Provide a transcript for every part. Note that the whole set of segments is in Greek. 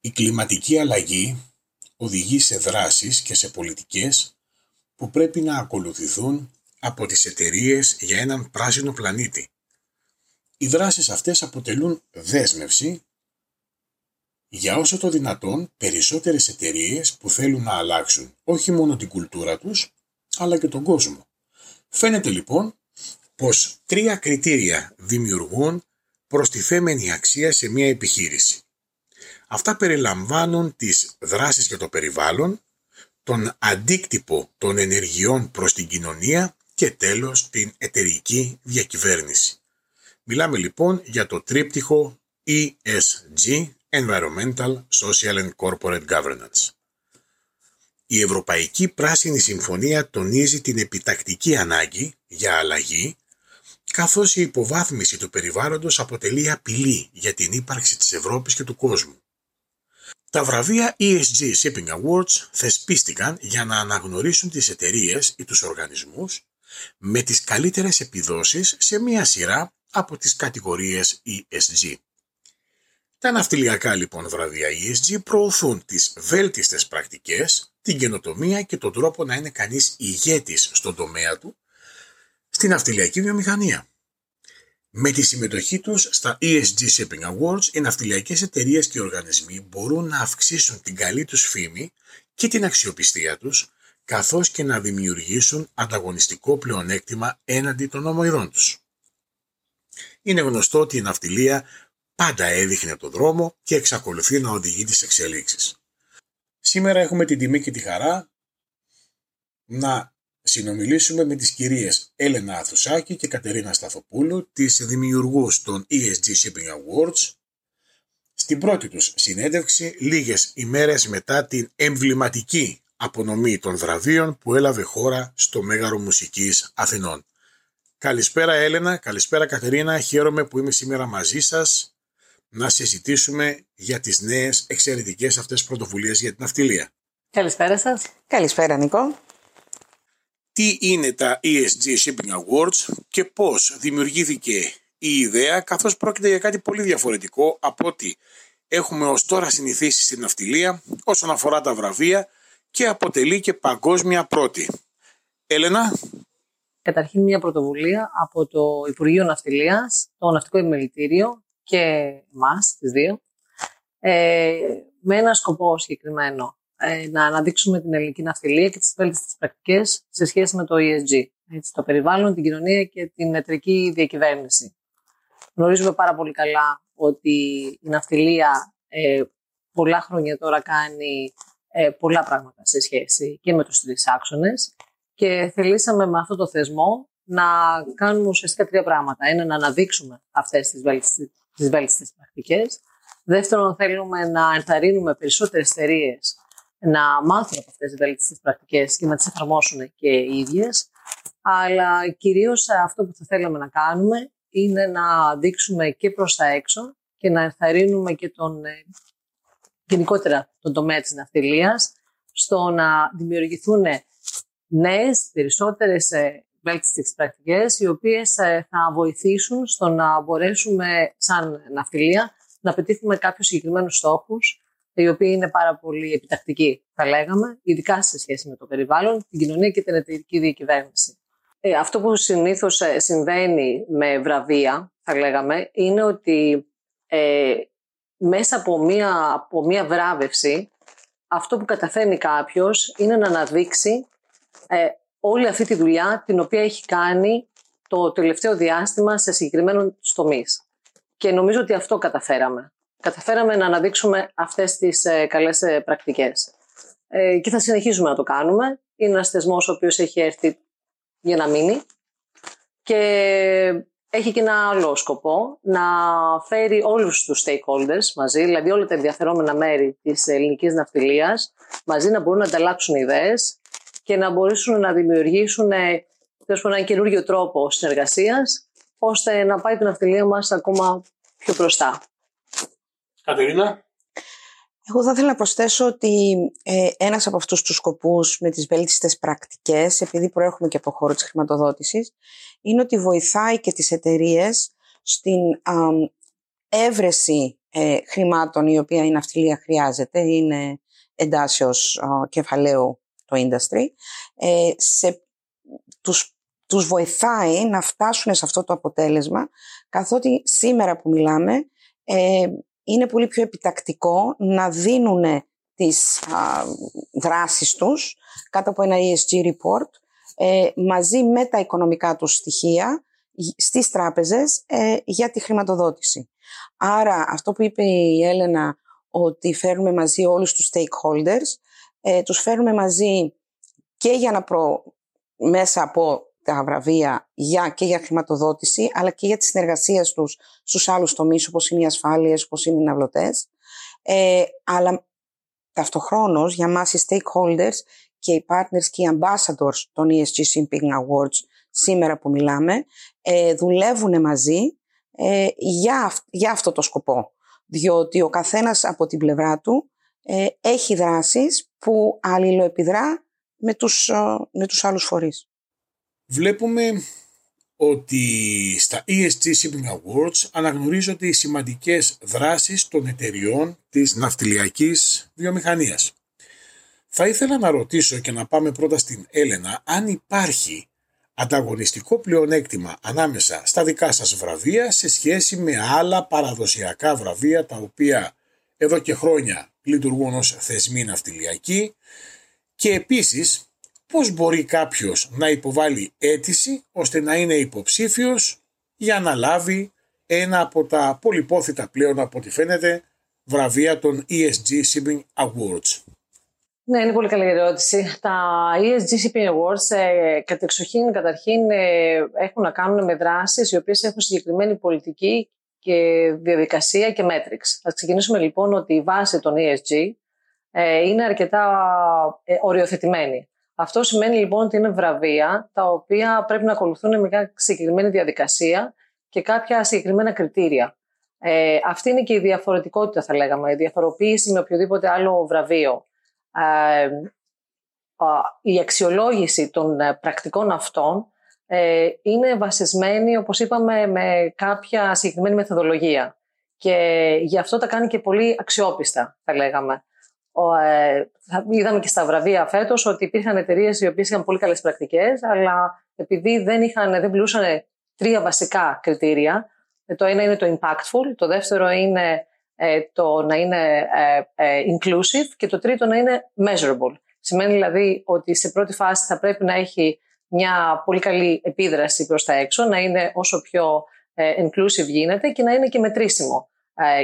Η κλιματική αλλαγή οδηγεί σε δράσεις και σε πολιτικές που πρέπει να ακολουθηθούν από τις εταιρείες για έναν πράσινο πλανήτη. Οι δράσεις αυτές αποτελούν δέσμευση για όσο το δυνατόν περισσότερες εταιρείες που θέλουν να αλλάξουν όχι μόνο την κουλτούρα τους, αλλά και τον κόσμο. Φαίνεται λοιπόν πως τρία κριτήρια δημιουργούν προστιθέμενη αξία σε μια επιχείρηση. Αυτά περιλαμβάνουν τις δράσεις για το περιβάλλον, τον αντίκτυπο των ενεργειών προς την κοινωνία και τέλος την εταιρική διακυβέρνηση. Μιλάμε λοιπόν για το τρίπτυχο ESG, Environmental, Social and Corporate Governance. Η Ευρωπαϊκή Πράσινη Συμφωνία τονίζει την επιτακτική ανάγκη για αλλαγή, καθώς η υποβάθμιση του περιβάλλοντος αποτελεί απειλή για την ύπαρξη της Ευρώπης και του κόσμου. Τα βραβεία ESG Shipping Awards θεσπίστηκαν για να αναγνωρίσουν τις εταιρείες ή τους οργανισμούς με τις καλύτερες επιδόσεις σε μία σειρά από τις κατηγορίες ESG. Τα ναυτιλιακά λοιπόν βραβεία ESG προωθούν τις βέλτιστες πρακτικές, την καινοτομία και τον τρόπο να είναι κανείς ηγέτης στον τομέα του στην ναυτιλιακή βιομηχανία. Με τη συμμετοχή τους στα ESG Shipping Awards, οι ναυτιλιακές εταιρείες και οργανισμοί μπορούν να αυξήσουν την καλή τους φήμη και την αξιοπιστία τους, καθώς και να δημιουργήσουν ανταγωνιστικό πλεονέκτημα έναντι των ομοειδών τους. Είναι γνωστό ότι η ναυτιλία πάντα έδειχνε τον δρόμο και εξακολουθεί να οδηγεί τις εξελίξεις. Σήμερα έχουμε την τιμή και τη χαρά να συνομιλήσουμε με τις κυρίες Έλενα Αθουσάκη και Κατερίνα Σταθοπούλου, τις δημιουργούς των ESG Shipping Awards, στην πρώτη τους συνέντευξη λίγες ημέρες μετά την εμβληματική απονομή των βραβείων που έλαβε χώρα στο Μέγαρο Μουσικής Αθηνών. Καλησπέρα Έλενα, καλησπέρα Κατερίνα, χαίρομαι που είμαι σήμερα μαζί σας να συζητήσουμε για τις νέες εξαιρετικές αυτές πρωτοβουλίες για την αυτιλία. Καλησπέρα σας. Καλησπέρα Νικό. Τι είναι τα ESG Shipping Awards και πώς δημιουργήθηκε η ιδέα καθώς πρόκειται για κάτι πολύ διαφορετικό από ό,τι έχουμε ως τώρα συνηθίσει στην ναυτιλία όσον αφορά τα βραβεία και αποτελεί και παγκόσμια πρώτη. Έλενα; Καταρχήν μια πρωτοβουλία από το Υπουργείο Ναυτιλίας, το Ναυτικό Επιμελητήριο και εμάς, τις δύο, ε, με ένα σκοπό συγκεκριμένο. Ε, να αναδείξουμε την ελληνική ναυτιλία και τις βέλτιστες πρακτικές σε σχέση με το ESG. Έτσι, το περιβάλλον, την κοινωνία και την εταιρική διακυβέρνηση. Γνωρίζουμε πάρα πολύ καλά ότι η ναυτιλία ε, πολλά χρόνια τώρα κάνει ε, πολλά πράγματα σε σχέση και με τους τρεις άξονες και θελήσαμε με αυτό το θεσμό να κάνουμε ουσιαστικά τρία πράγματα. Ένα, να αναδείξουμε αυτές τις βέλτιστες τις βέλτιστες πρακτικές. Δεύτερον, θέλουμε να ενθαρρύνουμε περισσότερες εταιρείες να μάθουν από αυτές τι βέλτιστε πρακτικές και να τις εφαρμόσουν και οι ίδιες. Αλλά κυρίως αυτό που θα θέλαμε να κάνουμε είναι να δείξουμε και προς τα έξω και να ενθαρρύνουμε και τον, ε, γενικότερα τον τομέα της ναυτιλίας στο να δημιουργηθούν νέες, περισσότερες ε, βέλτιστες πρακτικές οι οποίες ε, θα βοηθήσουν στο να μπορέσουμε σαν ναυτιλία να πετύχουμε κάποιους συγκεκριμένους στόχους οι οποίοι είναι πάρα πολύ επιτακτικοί, θα λέγαμε, ειδικά σε σχέση με το περιβάλλον, την κοινωνία και την εταιρική διακυβέρνηση. Ε, αυτό που συνήθως ε, συμβαίνει με βραβεία, θα λέγαμε, είναι ότι ε, μέσα από μία, από μία βράβευση αυτό που καταφέρνει κάποιος είναι να αναδείξει ε, όλη αυτή τη δουλειά την οποία έχει κάνει το τελευταίο διάστημα σε συγκεκριμένους τομείς. Και νομίζω ότι αυτό καταφέραμε. Καταφέραμε να αναδείξουμε αυτές τις ε, καλές ε, πρακτικές. Ε, και θα συνεχίσουμε να το κάνουμε. Είναι ένας θεσμός ο οποίος έχει έρθει για να μείνει και έχει και ένα άλλο σκοπό, να φέρει όλους τους stakeholders μαζί, δηλαδή όλα τα ενδιαφερόμενα μέρη της ελληνικής ναυτιλίας, μαζί να μπορούν να ανταλλάξουν ιδέες και να μπορέσουν να δημιουργήσουν ε, ένα καινούργιο τρόπο συνεργασίας ώστε να πάει την αυτιλία μας ακόμα πιο μπροστά. Κατερίνα; Εγώ θα ήθελα να προσθέσω ότι ε, ένας από αυτούς τους σκοπούς με τις βέλτιστες πρακτικές, επειδή προέρχομαι και από χώρο της χρηματοδότησης, είναι ότι βοηθάει και τις εταιρείες στην α, έβρεση ε, χρημάτων η οποία η ναυτιλία χρειάζεται, είναι εντάσεως κεφαλαίου το industry, ε, σε, τους, τους βοηθάει να φτάσουν σε αυτό το αποτέλεσμα, καθότι σήμερα που μιλάμε ε, είναι πολύ πιο επιτακτικό να δίνουν τις α, δράσεις τους κάτω από ένα ESG report ε, μαζί με τα οικονομικά τους στοιχεία στις τράπεζες ε, για τη χρηματοδότηση. Άρα αυτό που είπε η Έλενα ότι φέρνουμε μαζί όλους τους stakeholders, ε, τους φέρνουμε μαζί και για να προ... μέσα από τα βραβεία για, και για χρηματοδότηση, αλλά και για τις συνεργασίες τους στους άλλους τομείς, όπως είναι οι ασφάλειες, όπως είναι οι ναυλωτές. Ε, αλλά ταυτοχρόνως για μας οι stakeholders και οι partners και οι ambassadors των ESG Shipping Awards σήμερα που μιλάμε, ε, δουλεύουν μαζί ε, για, για αυτό το σκοπό. Διότι ο καθένας από την πλευρά του ε, έχει δράσεις που αλληλοεπιδρά με τους, με τους άλλους φορείς. Βλέπουμε ότι στα ESG Shipping Awards αναγνωρίζονται οι σημαντικές δράσεις των εταιριών της ναυτιλιακής βιομηχανίας. Θα ήθελα να ρωτήσω και να πάμε πρώτα στην Έλενα αν υπάρχει ανταγωνιστικό πλεονέκτημα ανάμεσα στα δικά σας βραβεία σε σχέση με άλλα παραδοσιακά βραβεία τα οποία εδώ και χρόνια λειτουργούν ως θεσμοί ναυτιλιακοί και επίσης πώς μπορεί κάποιος να υποβάλει αίτηση ώστε να είναι υποψήφιος για να λάβει ένα από τα πολυπόθητα πλέον από ό,τι φαίνεται βραβεία των ESG Shipping Awards; Ναι, είναι πολύ καλή ερώτηση. Τα ESG Shipping Awards ε, κατεξοχήν καταρχήν ε, έχουν να κάνουν με δράσεις οι οποίες έχουν συγκεκριμένη πολιτική και διαδικασία και metrics. Θα ξεκινήσουμε λοιπόν ότι η βάση των ESG ε, είναι αρκετά ε, οριοθετημένη. Αυτό σημαίνει λοιπόν ότι είναι βραβεία τα οποία πρέπει να ακολουθούν με μια συγκεκριμένη διαδικασία και κάποια συγκεκριμένα κριτήρια. Ε, αυτή είναι και η διαφορετικότητα, θα λέγαμε, η διαφοροποίηση με οποιοδήποτε άλλο βραβείο. Ε, η αξιολόγηση των ε, πρακτικών αυτών ε, είναι βασισμένη, όπως είπαμε, με κάποια συγκεκριμένη μεθοδολογία. Και γι' αυτό τα κάνει και πολύ αξιόπιστα, θα λέγαμε. Ε, είδαμε και στα βραβεία φέτος ότι υπήρχαν εταιρείες οι οποίες είχαν πολύ καλές πρακτικές, αλλά επειδή δεν, είχαν, δεν πλούσαν τρία βασικά κριτήρια, ε, το ένα είναι το impactful, το δεύτερο είναι ε, το να είναι inclusive και το τρίτο να είναι measurable. Σημαίνει δηλαδή ότι σε πρώτη φάση θα πρέπει να έχει μια πολύ καλή επίδραση προς τα έξω, να είναι όσο πιο inclusive γίνεται και να είναι και μετρήσιμο.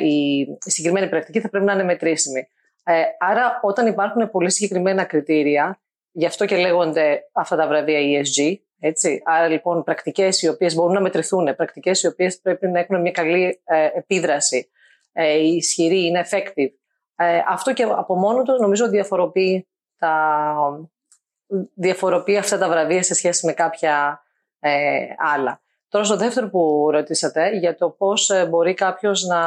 Η συγκεκριμένη πρακτική θα πρέπει να είναι μετρήσιμη. Ε, άρα, όταν υπάρχουν πολύ συγκεκριμένα κριτήρια, γι' αυτό και λέγονται αυτά τα βραβεία ESG, έτσι. Άρα, λοιπόν, πρακτικές οι οποίες μπορούν να μετρηθούν, πρακτικές οι οποίες πρέπει να έχουν μια καλή ε, επίδραση, ε, ισχυρή, είναι effective. Ε, αυτό και από μόνο του νομίζω διαφοροποιεί, τα, διαφοροποιεί αυτά τα βραβεία σε σχέση με κάποια ε, άλλα. Τώρα, στο δεύτερο που ρωτήσατε, για το πώς ε, μπορεί κάποιος να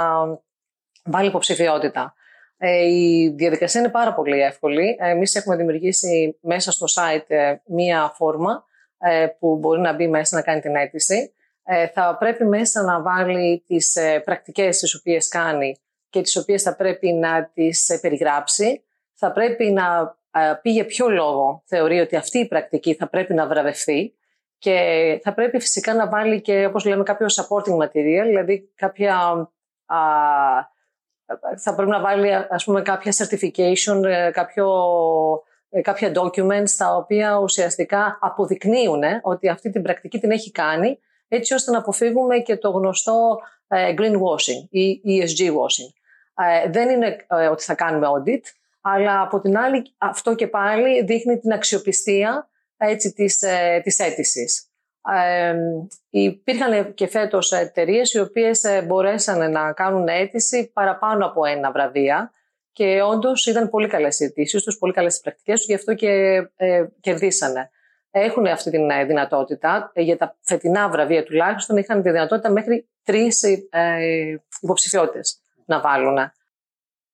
βάλει υποψηφιότητα. Ε, η διαδικασία είναι πάρα πολύ εύκολη. Εμείς έχουμε δημιουργήσει μέσα στο site ε, μία φόρμα ε, που μπορεί να μπει μέσα να κάνει την αίτηση. Θα πρέπει μέσα να βάλει τις πρακτικές τις οποίες κάνει και τις οποίες θα πρέπει να τις περιγράψει. Θα πρέπει να πει για ποιο λόγο θεωρεί ότι αυτή η πρακτική θα πρέπει να βραβευτεί και θα πρέπει φυσικά να βάλει και, όπως λέμε, κάποιο supporting material, δηλαδή κάποια θα πρέπει να βάλει ας πούμε κάποια certification, ε, κάποιο, ε, κάποια documents τα οποία ουσιαστικά αποδεικνύουν ε, ότι αυτή την πρακτική την έχει κάνει έτσι ώστε να αποφύγουμε και το γνωστό green washing ή ESG washing. Δεν είναι ότι θα κάνουμε audit, αλλά από την άλλη αυτό και πάλι δείχνει την αξιοπιστία έτσι, της, της αίτησης υπήρχαν και φέτος εταιρείες οι οποίες ε, μπορέσαν να κάνουν αίτηση παραπάνω από ένα βραβεία και όντως ήταν πολύ καλές οι αιτήσεις τους, πολύ καλές οι πρακτικές τους, γι' αυτό και ε, κερδίσανε. Έχουν αυτή τη ε, δυνατότητα. Ε, για τα φετινά βραβεία τουλάχιστον είχαν τη δυνατότητα μέχρι τρεις ε, υποψηφιότητες να βάλουν.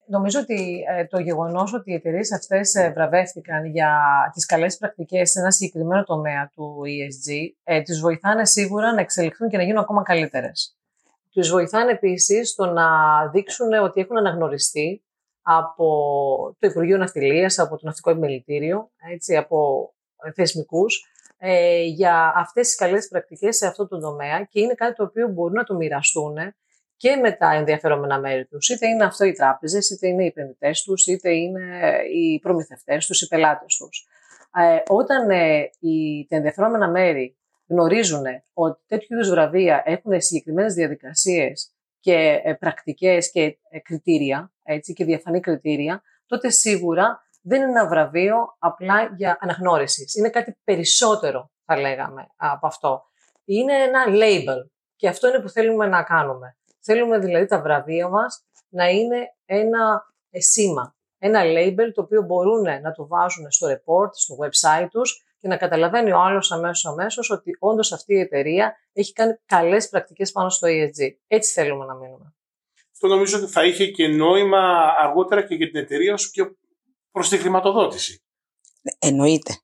Νομίζω ότι ε, το γεγονός ότι οι εταιρείες αυτές ε, βραβεύτηκαν για τις καλές πρακτικές σε ένα συγκεκριμένο τομέα του ESG, ε, τις βοηθάνε σίγουρα να εξελιχθούν και να γίνουν ακόμα καλύτερες. τους βοηθάνε επίσης στο να δείξουν ότι έχουν αναγνωριστεί από το Υπουργείο Ναυτιλίας, από το Ναυτικό Επιμελητήριο, έτσι, από θεσμικούς, ε, για αυτές τις καλές πρακτικές σε αυτό το τομέα και είναι κάτι το οποίο μπορούν να το μοιραστούν και με τα ενδιαφερόμενα μέρη τους. Είτε είναι αυτό οι τράπεζες, είτε είναι οι επενδυτές τους, είτε είναι οι προμηθευτές τους, οι πελάτες τους. Ε, όταν ε, οι, τα ενδιαφερόμενα μέρη γνωρίζουν ότι τέτοιου είδους βραβεία έχουν συγκεκριμένες διαδικασίες και ε, πρακτικές και ε, κριτήρια έτσι, και διαφανή κριτήρια, τότε σίγουρα δεν είναι ένα βραβείο απλά για αναγνώρισης. Είναι κάτι περισσότερο, θα λέγαμε, από αυτό. Είναι ένα label και αυτό είναι που θέλουμε να κάνουμε. Θέλουμε δηλαδή τα βραβεία μας να είναι ένα ε, σήμα, ένα label το οποίο μπορούν να το βάζουν στο report, στο website τους και να καταλαβαίνει ο άλλος αμέσως αμέσως ότι όντως αυτή η εταιρεία έχει κάνει καλές πρακτικές πάνω στο ESG. Έτσι θέλουμε να μείνουμε. Αυτό νομίζω ότι θα είχε και νόημα αργότερα και για την εταιρεία σου και προς τη χρηματοδότηση. Εννοείται.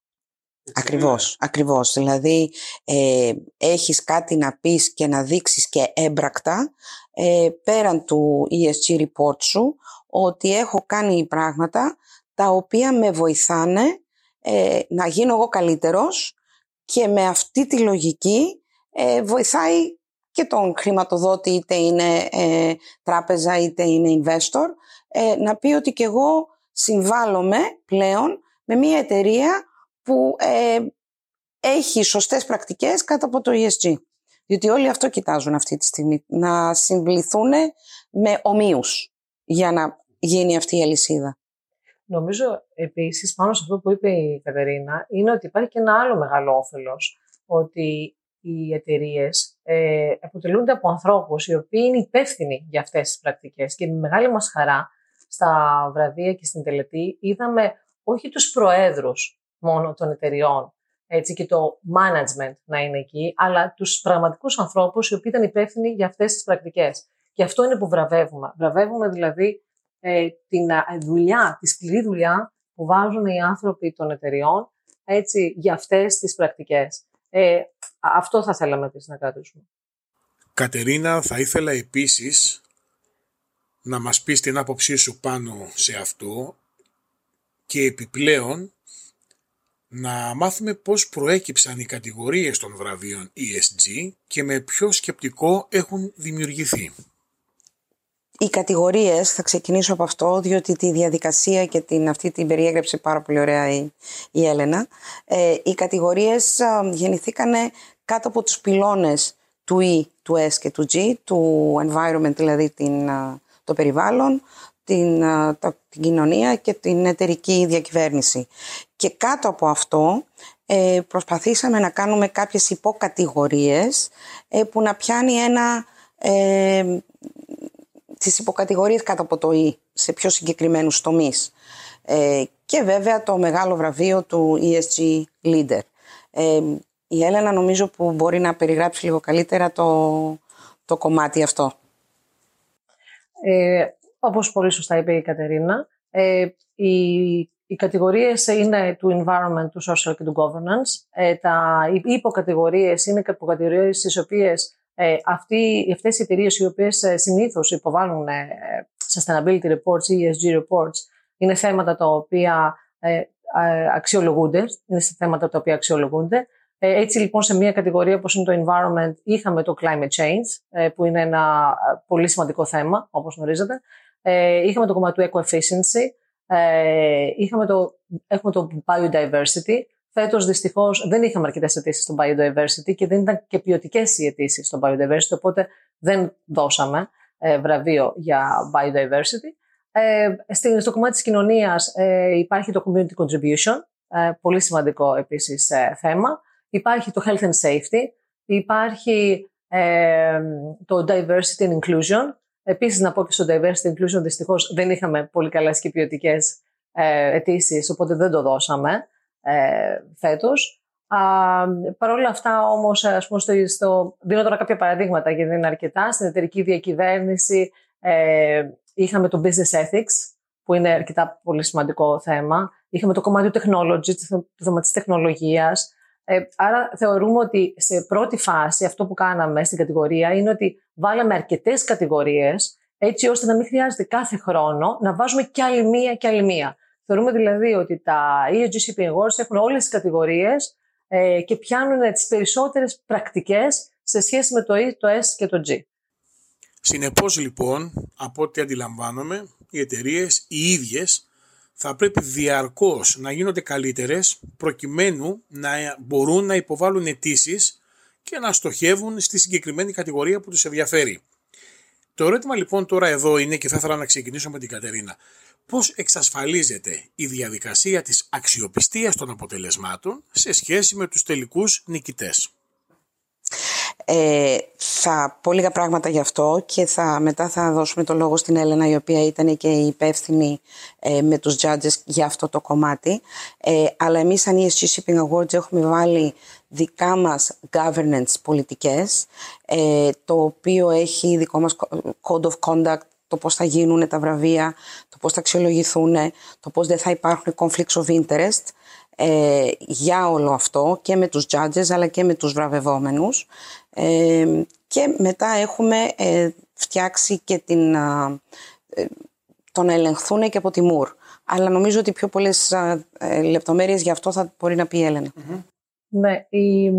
ακριβώς, ακριβώς. Δηλαδή ε, έχεις κάτι να πεις και να δείξεις και έμπρακτα ε, πέραν του ESG report σου ότι έχω κάνει πράγματα τα οποία με βοηθάνε ε, να γίνω εγώ καλύτερος και με αυτή τη λογική ε, βοηθάει και τον χρηματοδότη είτε είναι ε, τράπεζα είτε είναι investor ε, να πει ότι και εγώ συμβάλλομαι πλέον με μια εταιρεία που έχει σωστές πρακτικές κάτω από το ESG. Διότι όλοι αυτό κοιτάζουν αυτή τη στιγμή, να συμβληθούν με ομοίους για να γίνει αυτή η αλυσίδα. Νομίζω επίσης πάνω σε αυτό που είπε η Κατερίνα είναι ότι υπάρχει και ένα άλλο μεγάλο όφελος. Ότι οι εταιρείες ε, αποτελούνται από ανθρώπους οι οποίοι είναι υπεύθυνοι για αυτές τις πρακτικές. Και με μεγάλη μας χαρά στα βραβεία και στην τελετή είδαμε όχι τους προέδρους μόνο των εταιριών έτσι, και το management να είναι εκεί, αλλά τους πραγματικούς ανθρώπους οι οποίοι ήταν υπεύθυνοι για αυτές τις πρακτικές. Και αυτό είναι που βραβεύουμε. Βραβεύουμε δηλαδή ε, την ε, δουλειά, τη σκληρή δουλειά που βάζουν οι άνθρωποι των εταιριών έτσι, για αυτές τις πρακτικές. Ε, αυτό θα θέλαμε επίσης να κρατήσουμε. Κατερίνα, θα ήθελα επίσης να μας πεις την άποψή σου πάνω σε αυτό και επιπλέον να μάθουμε πώς προέκυψαν οι κατηγορίες των βραβείων ESG και με ποιο σκεπτικό έχουν δημιουργηθεί. Οι κατηγορίες, θα ξεκινήσω από αυτό, διότι τη διαδικασία και την, αυτή την περιέγραψε πάρα πολύ ωραία η, η Έλενα. Ε, οι κατηγορίες α, γεννηθήκαν κάτω από τους πυλώνες του E, του S και του G, του environment, δηλαδή την, το περιβάλλον, την, την κοινωνία και την εταιρική διακυβέρνηση. Και κάτω από αυτό ε, προσπαθήσαμε να κάνουμε κάποιες υποκατηγορίες ε, που να πιάνει ένα ε, τις υποκατηγορίες κάτω από το «ή» σε πιο συγκεκριμένους τομείς. Ε, και βέβαια το μεγάλο βραβείο του ESG Leader. Ε, η Έλενα νομίζω που μπορεί να περιγράψει λίγο καλύτερα το, το κομμάτι αυτό. Ε, όπως πολύ σωστά είπε η Κατερίνα, ε, οι, οι κατηγορίες είναι του environment, του social και του governance. Ε, τα, οι υποκατηγορίες είναι υποκατηγορίες στις οποίες ε, αυτοί, αυτές οι εταιρείες οι οποίες ε, συνήθως υποβάλλουν ε, sustainability reports ή ESG reports είναι θέματα τα οποία ε, αξιολογούνται, είναι θέματα τα οποία αξιολογούνται. Έτσι λοιπόν σε μια κατηγορία όπως είναι το environment είχαμε το climate change που είναι ένα πολύ σημαντικό θέμα όπως γνωρίζετε. Είχαμε το κομμάτι του eco-efficiency, είχαμε το, έχουμε το biodiversity Φέτος δυστυχώς δεν είχαμε αρκετές αιτήσεις στο biodiversity και δεν ήταν και ποιοτικές οι αιτήσεις στο biodiversity, οπότε δεν δώσαμε ε, βραβείο για biodiversity. Ε, στο κομμάτι της κοινωνίας ε, υπάρχει το community contribution, ε, πολύ σημαντικό επίσης ε, θέμα. Υπάρχει το health and safety, υπάρχει το diversity and inclusion. Επίσης να πω και στο diversity and inclusion δυστυχώς δεν είχαμε πολύ καλές και ποιοτικές αιτήσεις, οπότε δεν το δώσαμε ε, φέτος. Παρ' όλα αυτά όμως, ας πούμε, στο, στο, δίνω τώρα κάποια παραδείγματα γιατί είναι αρκετά. Στην εταιρική διακυβέρνηση ε, είχαμε το business ethics, που είναι αρκετά πολύ σημαντικό θέμα. Είχαμε το κομμάτι του technology, το θέμα της τεχνολογίας. Ε, άρα θεωρούμε ότι σε πρώτη φάση αυτό που κάναμε στην κατηγορία είναι ότι βάλαμε αρκετές κατηγορίες έτσι ώστε να μην χρειάζεται κάθε χρόνο να βάζουμε κι άλλη μία κι άλλη μία. Θεωρούμε δηλαδή ότι τα ESG Shipping Awards έχουν όλες τις κατηγορίες ε, και πιάνουν τις περισσότερες πρακτικές σε σχέση με το E, το S και το G. Συνεπώς λοιπόν, από ό,τι αντιλαμβάνομαι, οι εταιρείες οι ίδιες θα πρέπει διαρκώς να γίνονται καλύτερες προκειμένου να μπορούν να υποβάλουν αιτήσεις και να στοχεύουν στη συγκεκριμένη κατηγορία που τους ενδιαφέρει. Το ερώτημα λοιπόν τώρα εδώ είναι και θα ήθελα να ξεκινήσω με την Κατερίνα. Πώς εξασφαλίζεται η διαδικασία της αξιοπιστίας των αποτελεσμάτων σε σχέση με τους τελικούς νικητές; Ε, θα πω λίγα πράγματα γι' αυτό και θα, μετά θα δώσουμε το λόγο στην Έλενα η οποία ήταν και η υπεύθυνη ε, με τους judges για αυτό το κομμάτι. Ε, αλλά εμείς σαν ESG Shipping Awards έχουμε βάλει δικά μας governance πολιτικές ε, το οποίο έχει δικό μας code of conduct το πώς θα γίνουν τα βραβεία, το πώς θα αξιολογηθούν, το πώς δεν θα υπάρχουν conflicts of interest ε, για όλο αυτό και με τους judges αλλά και με τους βραβευόμενους ε, και μετά έχουμε ε, φτιάξει και την, ε, το να ελεγχθούν και από τη ΜΟΥΡ. Αλλά νομίζω ότι πιο πολλές ε, λεπτομέρειες γι' αυτό θα μπορεί να πει η ελενα Ναι, η,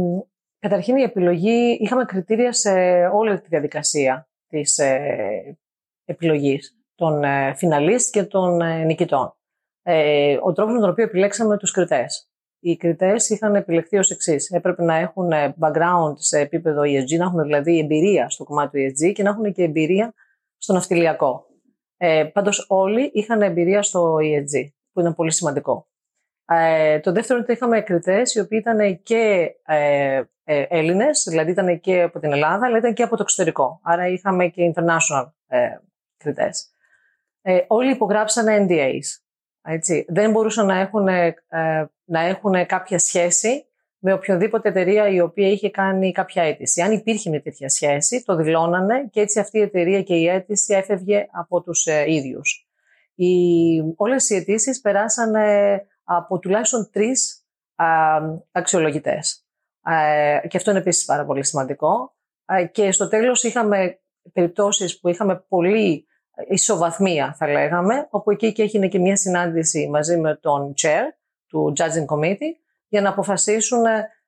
καταρχήν η επιλογή, είχαμε κριτήρια σε όλη τη διαδικασία της ε, επιλογής των ε, φιναλίστ και των ε, νικητών. Ε, ο τρόπος με τον οποίο επιλέξαμε τους κριτές οι κριτές είχαν επιλεχθεί ως εξής. Έπρεπε να έχουν background σε επίπεδο ESG, να έχουν δηλαδή εμπειρία στο κομμάτι του ESG και να έχουν και εμπειρία στο ναυτιλιακό. Ε, Πάντως όλοι είχαν εμπειρία στο ESG, που ήταν πολύ σημαντικό. Ε, το δεύτερο είναι ότι είχαμε κριτές οι οποίοι ήταν και ε, ε, Έλληνες, δηλαδή ήταν και από την Ελλάδα, αλλά ήταν και από το εξωτερικό. Άρα είχαμε και international ε, κριτές. Ε, όλοι υπογράψανε NDAs. Έτσι. Δεν μπορούσαν να έχουν, ε, να έχουν κάποια σχέση με οποιοδήποτε εταιρεία η οποία είχε κάνει κάποια αίτηση. Αν υπήρχε μια τέτοια σχέση, το δηλώνανε και έτσι αυτή η εταιρεία και η αίτηση έφευγε από τους ε, ίδιους. Οι, όλες οι αιτήσεις περάσανε από τουλάχιστον τρεις α, αξιολογητές. και αυτό είναι επίσης πάρα πολύ σημαντικό. και στο τέλος είχαμε περιπτώσεις που είχαμε πολύ ισοβαθμία θα λέγαμε, όπου εκεί και έγινε και μια συνάντηση μαζί με τον chair του Judging Committee για να αποφασίσουν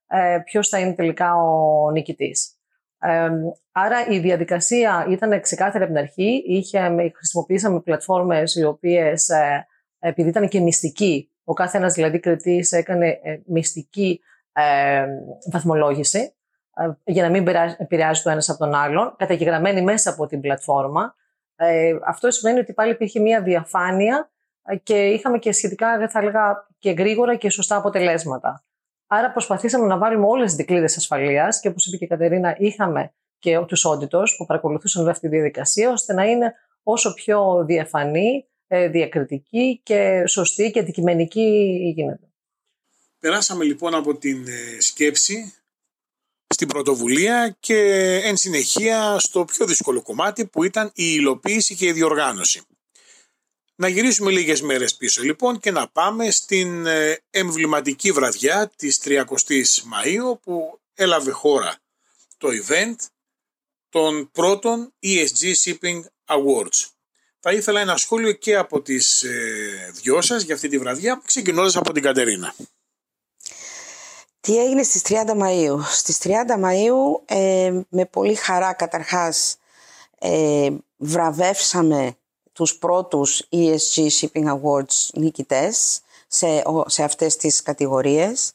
ε, ποιος θα είναι τελικά ο νικητής. Ε, άρα η διαδικασία ήταν ξεκάθαρη από την αρχή. Είχε, χρησιμοποιήσαμε πλατφόρμες οι οποίες, ε, επειδή ήταν και μυστική, ο κάθε ένας δηλαδή κριτής έκανε ε, μυστική ε, βαθμολόγηση για να μην επηρεάζει το ένας από τον άλλον, καταγεγραμμένη μέσα από την πλατφόρμα ε, αυτό σημαίνει ότι πάλι υπήρχε μια διαφάνεια ε, και είχαμε και σχετικά, θα έλεγα, και γρήγορα και σωστά αποτελέσματα. Άρα προσπαθήσαμε να βάλουμε όλες τις δικλείδες ασφαλείας και όπως είπε και η Κατερίνα, είχαμε και τους auditors που παρακολουθούσαν αυτή τη διαδικασία, ώστε να είναι όσο πιο διαφανή, ε, διακριτική και σωστή και αντικειμενική γίνεται. Περάσαμε λοιπόν από την ε, σκέψη στην πρωτοβουλία και εν συνεχεία στο πιο δύσκολο κομμάτι που ήταν η υλοποίηση και η διοργάνωση. Να γυρίσουμε λίγες μέρες πίσω λοιπόν και να πάμε στην ε, εμβληματική βραδιά της 30ης Μαΐου που έλαβε χώρα το event των πρώτων ESG Shipping Awards. Θα ήθελα ένα σχόλιο και από τις ε, δυο σας για αυτή τη βραδιά, ξεκινώντας από την Κατερίνα. Τι έγινε στις 30 Μαΐου; Στις 30 Μαΐου ε, με πολύ χαρά καταρχάς ε, βραβεύσαμε τους πρώτους ESG Shipping Awards νικητές σε, σε αυτές τις κατηγορίες.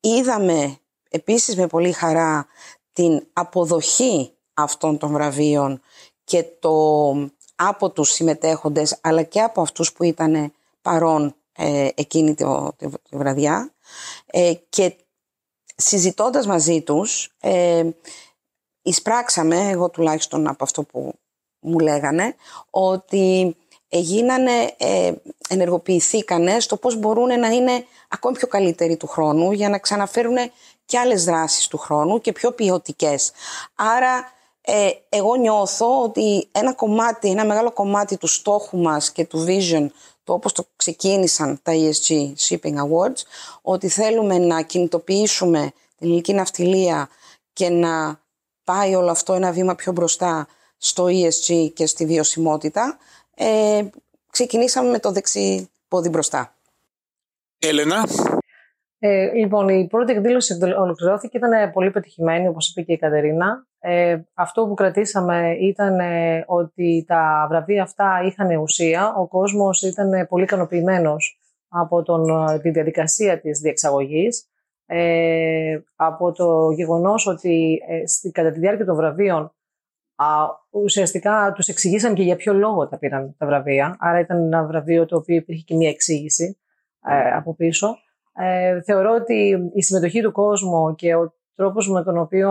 Είδαμε επίσης με πολύ χαρά την αποδοχή αυτών των βραβείων και το από τους συμμετέχοντες αλλά και από αυτούς που ήταν παρόν ε, εκείνη τη, τη βραδιά ε, και συζητώντας μαζί τους, ε, εισπράξαμε, εγώ τουλάχιστον από αυτό που μου λέγανε, ότι γίνανε, ε, ενεργοποιηθήκανε στο πώς μπορούν να είναι ακόμη πιο καλύτεροι του χρόνου για να ξαναφέρουν και άλλες δράσεις του χρόνου και πιο ποιοτικές. Άρα ε, εγώ νιώθω ότι ένα κομμάτι, ένα μεγάλο κομμάτι του στόχου μας και του vision το όπως το ξεκίνησαν τα ESG Shipping Awards, ότι θέλουμε να κινητοποιήσουμε την ελληνική ναυτιλία και να πάει όλο αυτό ένα βήμα πιο μπροστά στο ESG και στη βιωσιμότητα, ε, ξεκινήσαμε με το δεξί πόδι μπροστά. Έλενα. Ε, λοιπόν, η πρώτη εκδήλωση ολοκληρώθηκε, ήταν πολύ πετυχημένη, όπως είπε και η Κατερίνα. Ε, αυτό που κρατήσαμε ήταν ε, ότι τα βραβεία αυτά είχαν ουσία. Ο κόσμος ήταν πολύ ικανοποιημένος από τον, ε, τη διαδικασία της διεξαγωγής. Ε, από το γεγονός ότι ε, κατά τη διάρκεια των βραβείων α, ουσιαστικά τους εξηγήσαμε και για ποιο λόγο τα πήραν τα βραβεία. Άρα ήταν ένα βραβείο το οποίο υπήρχε και μια εξήγηση από πίσω. Ε, θεωρώ ότι η συμμετοχή του κόσμου και ο τρόπος με τον οποίο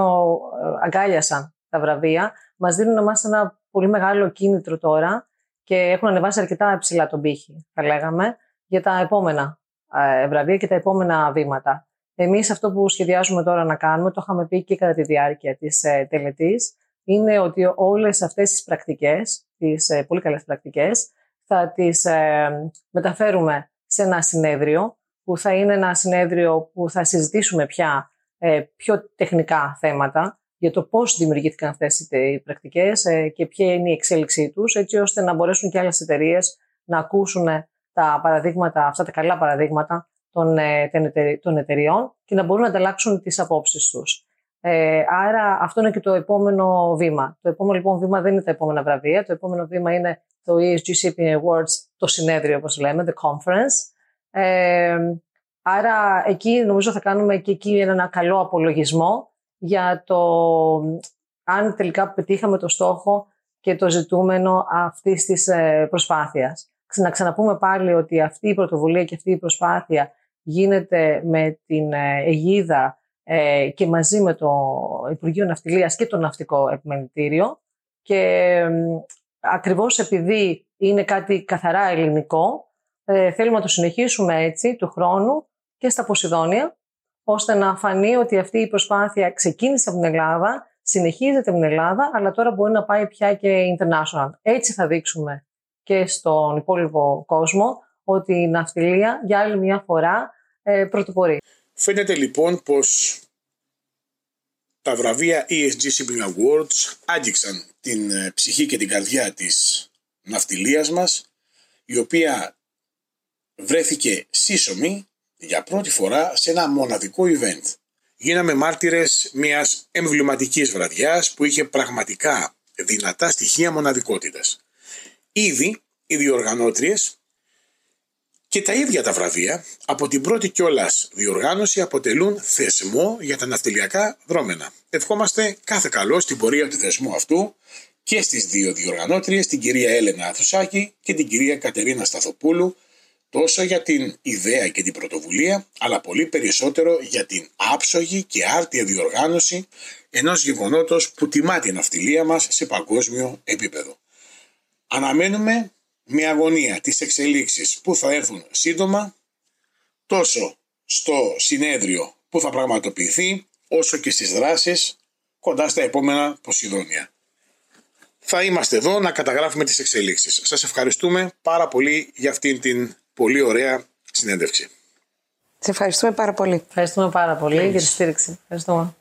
ε, αγκάλιασαν τα βραβεία μας δίνουν εμάς ένα πολύ μεγάλο κίνητρο τώρα και έχουν ανεβάσει αρκετά ψηλά τον πύχη, θα λέγαμε, για τα επόμενα ε, βραβεία και τα επόμενα βήματα. Εμείς αυτό που σχεδιάζουμε τώρα να κάνουμε, το είχαμε πει και κατά τη διάρκεια της ε, τελετής, είναι ότι όλες αυτές τις πρακτικές, τις ε, πολύ καλές πρακτικές, θα τις ε, μεταφέρουμε σε ένα συνέδριο που θα είναι ένα συνέδριο που θα συζητήσουμε πια ε, πιο τεχνικά θέματα για το πώς δημιουργήθηκαν αυτές οι πρακτικές ε, και ποια είναι η εξέλιξή τους, έτσι ώστε να μπορέσουν και άλλες εταιρείες να ακούσουν τα παραδείγματα, αυτά τα καλά παραδείγματα των, ε, των εταιριών και να μπορούν να ανταλλάξουν τις απόψεις τους. Ε, άρα αυτό είναι και το επόμενο βήμα. Το επόμενο λοιπόν βήμα δεν είναι τα επόμενα βραβεία. Το επόμενο βήμα είναι το ESG Shipping Awards, το συνέδριο όπως λέμε, the conference. Ε, άρα εκεί νομίζω θα κάνουμε και εκεί ένα καλό απολογισμό για το αν τελικά πετύχαμε το στόχο και το ζητούμενο αυτής της ε, προσπάθειας. Να ξαναπούμε πάλι ότι αυτή η πρωτοβουλία και αυτή η προσπάθεια γίνεται με την ε, αιγίδα και μαζί με το Υπουργείο Ναυτιλίας και το Ναυτικό Επιμελητήριο και ακριβώς επειδή είναι κάτι καθαρά ελληνικό ε, θέλουμε να το συνεχίσουμε έτσι του χρόνου και στα Ποσειδόνια, ώστε να φανεί ότι αυτή η προσπάθεια ξεκίνησε από την Ελλάδα, συνεχίζεται από την Ελλάδα, αλλά τώρα μπορεί να πάει πια και international. Έτσι θα δείξουμε και στον υπόλοιπο κόσμο ότι η ναυτιλία για άλλη μια φορά ε, πρωτοπορεί. Φαίνεται λοιπόν πως τα βραβεία ESG Shipping Awards άγγιξαν την ε, ψυχή και την καρδιά της ναυτιλίας μας, η οποία βρέθηκε σύσσωμη για πρώτη φορά σε ένα μοναδικό event. Γίναμε μάρτυρες μιας εμβληματικής βραδιάς που είχε πραγματικά δυνατά στοιχεία μοναδικότητας. Ήδη οι διοργανώτριες και τα ίδια τα βραβεία από την πρώτη κιόλας διοργάνωση αποτελούν θεσμό για τα ναυτιλιακά δρόμενα. Ευχόμαστε κάθε καλό στην πορεία του θεσμού αυτού και στις δύο διοργανώτριες, την κυρία Έλενα Αθουσάκη και την κυρία Κατερίνα Σταθοπούλου, τόσο για την ιδέα και την πρωτοβουλία, αλλά πολύ περισσότερο για την άψογη και άρτια διοργάνωση ενός γεγονότος που τιμά την ναυτιλία μας σε παγκόσμιο επίπεδο. Αναμένουμε με αγωνία τις εξελίξεις που θα έρθουν σύντομα, τόσο στο συνέδριο που θα πραγματοποιηθεί, όσο και στις δράσεις κοντά στα επόμενα Ποσειδόνια. Θα είμαστε εδώ να καταγράφουμε τις εξελίξεις. Σας ευχαριστούμε πάρα πολύ για αυτήν την πολύ ωραία συνέντευξη. Σε ευχαριστούμε πάρα πολύ. Ευχαριστούμε πάρα πολύ για τη στήριξη. Ευχαριστούμε.